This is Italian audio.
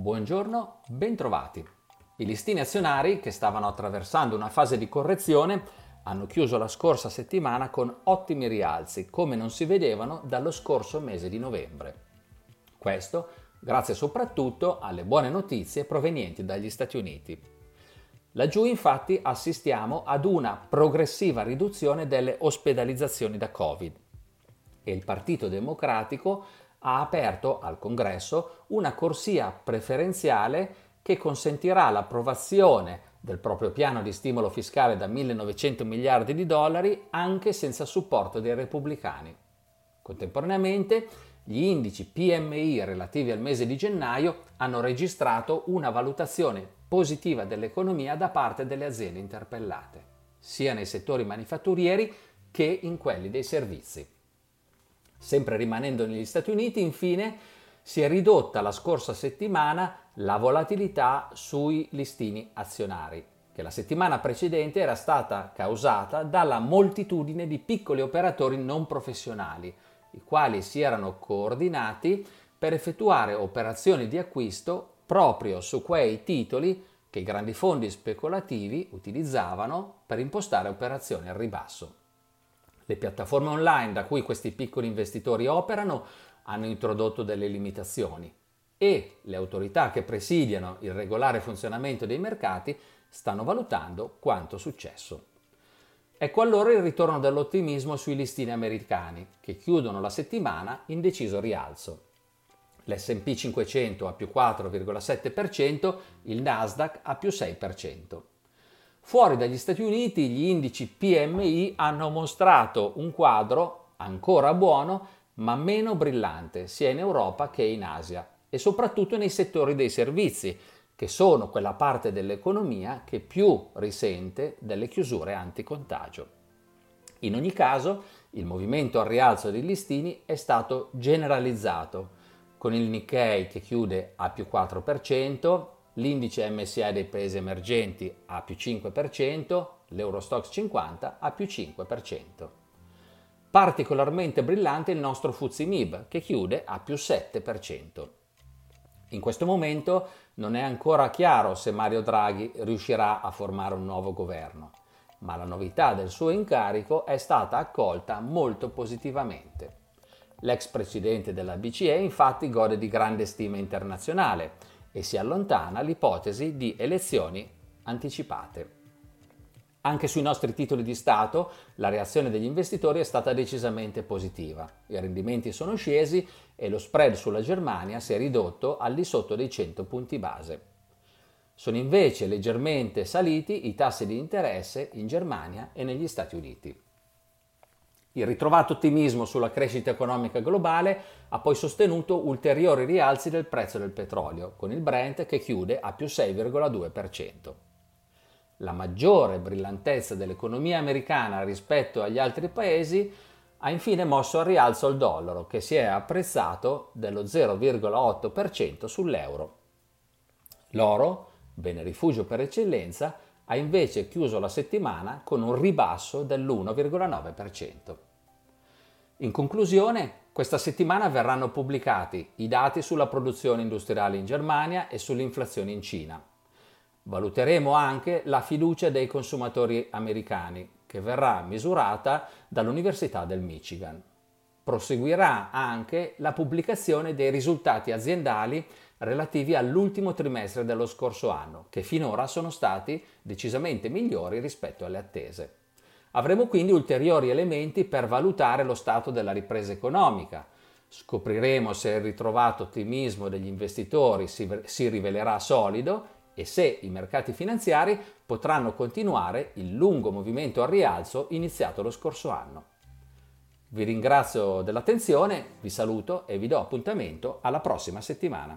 Buongiorno, bentrovati. I listini azionari, che stavano attraversando una fase di correzione, hanno chiuso la scorsa settimana con ottimi rialzi, come non si vedevano dallo scorso mese di novembre. Questo grazie soprattutto alle buone notizie provenienti dagli Stati Uniti. Laggiù infatti assistiamo ad una progressiva riduzione delle ospedalizzazioni da Covid e il Partito Democratico ha aperto al Congresso una corsia preferenziale che consentirà l'approvazione del proprio piano di stimolo fiscale da 1900 miliardi di dollari anche senza supporto dei repubblicani. Contemporaneamente, gli indici PMI relativi al mese di gennaio hanno registrato una valutazione positiva dell'economia da parte delle aziende interpellate, sia nei settori manifatturieri che in quelli dei servizi. Sempre rimanendo negli Stati Uniti, infine, si è ridotta la scorsa settimana la volatilità sui listini azionari, che la settimana precedente era stata causata dalla moltitudine di piccoli operatori non professionali, i quali si erano coordinati per effettuare operazioni di acquisto proprio su quei titoli che i grandi fondi speculativi utilizzavano per impostare operazioni al ribasso. Le piattaforme online da cui questi piccoli investitori operano hanno introdotto delle limitazioni e le autorità che presidiano il regolare funzionamento dei mercati stanno valutando quanto successo. Ecco allora il ritorno dell'ottimismo sui listini americani, che chiudono la settimana in deciso rialzo. L'SP 500 a più 4,7%, il Nasdaq a più 6%. Fuori dagli Stati Uniti gli indici PMI hanno mostrato un quadro ancora buono ma meno brillante sia in Europa che in Asia e soprattutto nei settori dei servizi, che sono quella parte dell'economia che più risente delle chiusure anticontagio. In ogni caso, il movimento al rialzo dei listini è stato generalizzato, con il Nikkei che chiude a più 4%, l'indice MSI dei paesi emergenti a più 5%, l'Eurostox 50 a più 5%. Particolarmente brillante il nostro FTSE MIB che chiude a più 7%. In questo momento non è ancora chiaro se Mario Draghi riuscirà a formare un nuovo governo, ma la novità del suo incarico è stata accolta molto positivamente. L'ex presidente della BCE infatti gode di grande stima internazionale e si allontana l'ipotesi di elezioni anticipate. Anche sui nostri titoli di Stato la reazione degli investitori è stata decisamente positiva. I rendimenti sono scesi e lo spread sulla Germania si è ridotto al di sotto dei 100 punti base. Sono invece leggermente saliti i tassi di interesse in Germania e negli Stati Uniti. Il ritrovato ottimismo sulla crescita economica globale ha poi sostenuto ulteriori rialzi del prezzo del petrolio, con il Brent che chiude a più 6,2%. La maggiore brillantezza dell'economia americana rispetto agli altri paesi ha infine mosso al rialzo il dollaro, che si è apprezzato dello 0,8% sull'euro. L'oro, bene rifugio per eccellenza, ha invece chiuso la settimana con un ribasso dell'1,9%. In conclusione, questa settimana verranno pubblicati i dati sulla produzione industriale in Germania e sull'inflazione in Cina. Valuteremo anche la fiducia dei consumatori americani, che verrà misurata dall'Università del Michigan. Proseguirà anche la pubblicazione dei risultati aziendali relativi all'ultimo trimestre dello scorso anno, che finora sono stati decisamente migliori rispetto alle attese. Avremo quindi ulteriori elementi per valutare lo stato della ripresa economica. Scopriremo se il ritrovato ottimismo degli investitori si, si rivelerà solido e se i mercati finanziari potranno continuare il lungo movimento al rialzo iniziato lo scorso anno. Vi ringrazio dell'attenzione, vi saluto e vi do appuntamento alla prossima settimana.